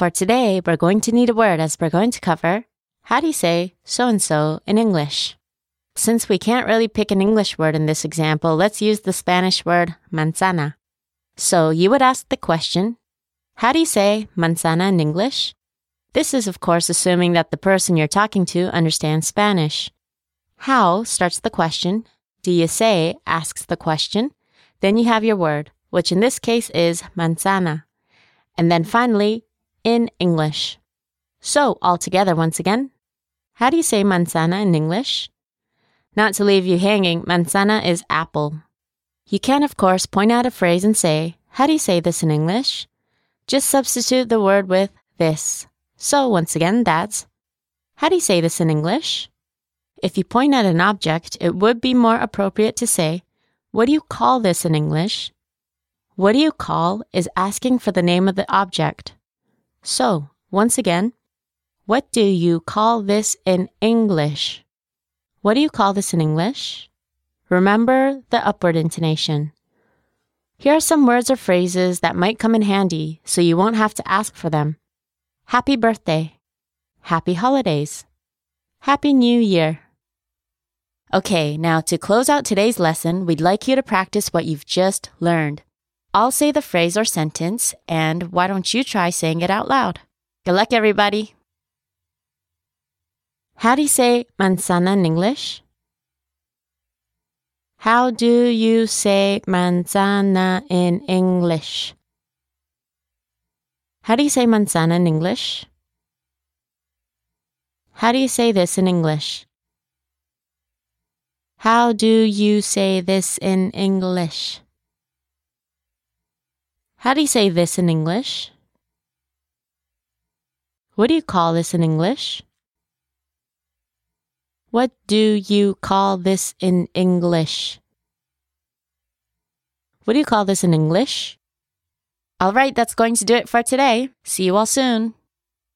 For today, we're going to need a word as we're going to cover how do you say so and so in English? Since we can't really pick an English word in this example, let's use the Spanish word manzana. So you would ask the question, how do you say manzana in English? This is, of course, assuming that the person you're talking to understands Spanish. How starts the question. Do you say asks the question. Then you have your word, which in this case is manzana. And then finally, in English. So, all together once again. How do you say manzana in English? Not to leave you hanging, manzana is apple. You can, of course, point out a phrase and say, How do you say this in English? Just substitute the word with this. So, once again, that's How do you say this in English? If you point at an object, it would be more appropriate to say, What do you call this in English? What do you call is asking for the name of the object. So, once again, what do you call this in English? What do you call this in English? Remember the upward intonation. Here are some words or phrases that might come in handy so you won't have to ask for them. Happy birthday. Happy holidays. Happy New Year. Okay, now to close out today's lesson, we'd like you to practice what you've just learned. I'll say the phrase or sentence, and why don't you try saying it out loud? Good luck, everybody. How do you say manzana in English? How do you say manzana in English? How do you say manzana in English? How do you say this in English? How do you say this in English? How do you say this in English? What do you call this in English? What do you call this in English? What do you call this in English? All right, that's going to do it for today. See you all soon.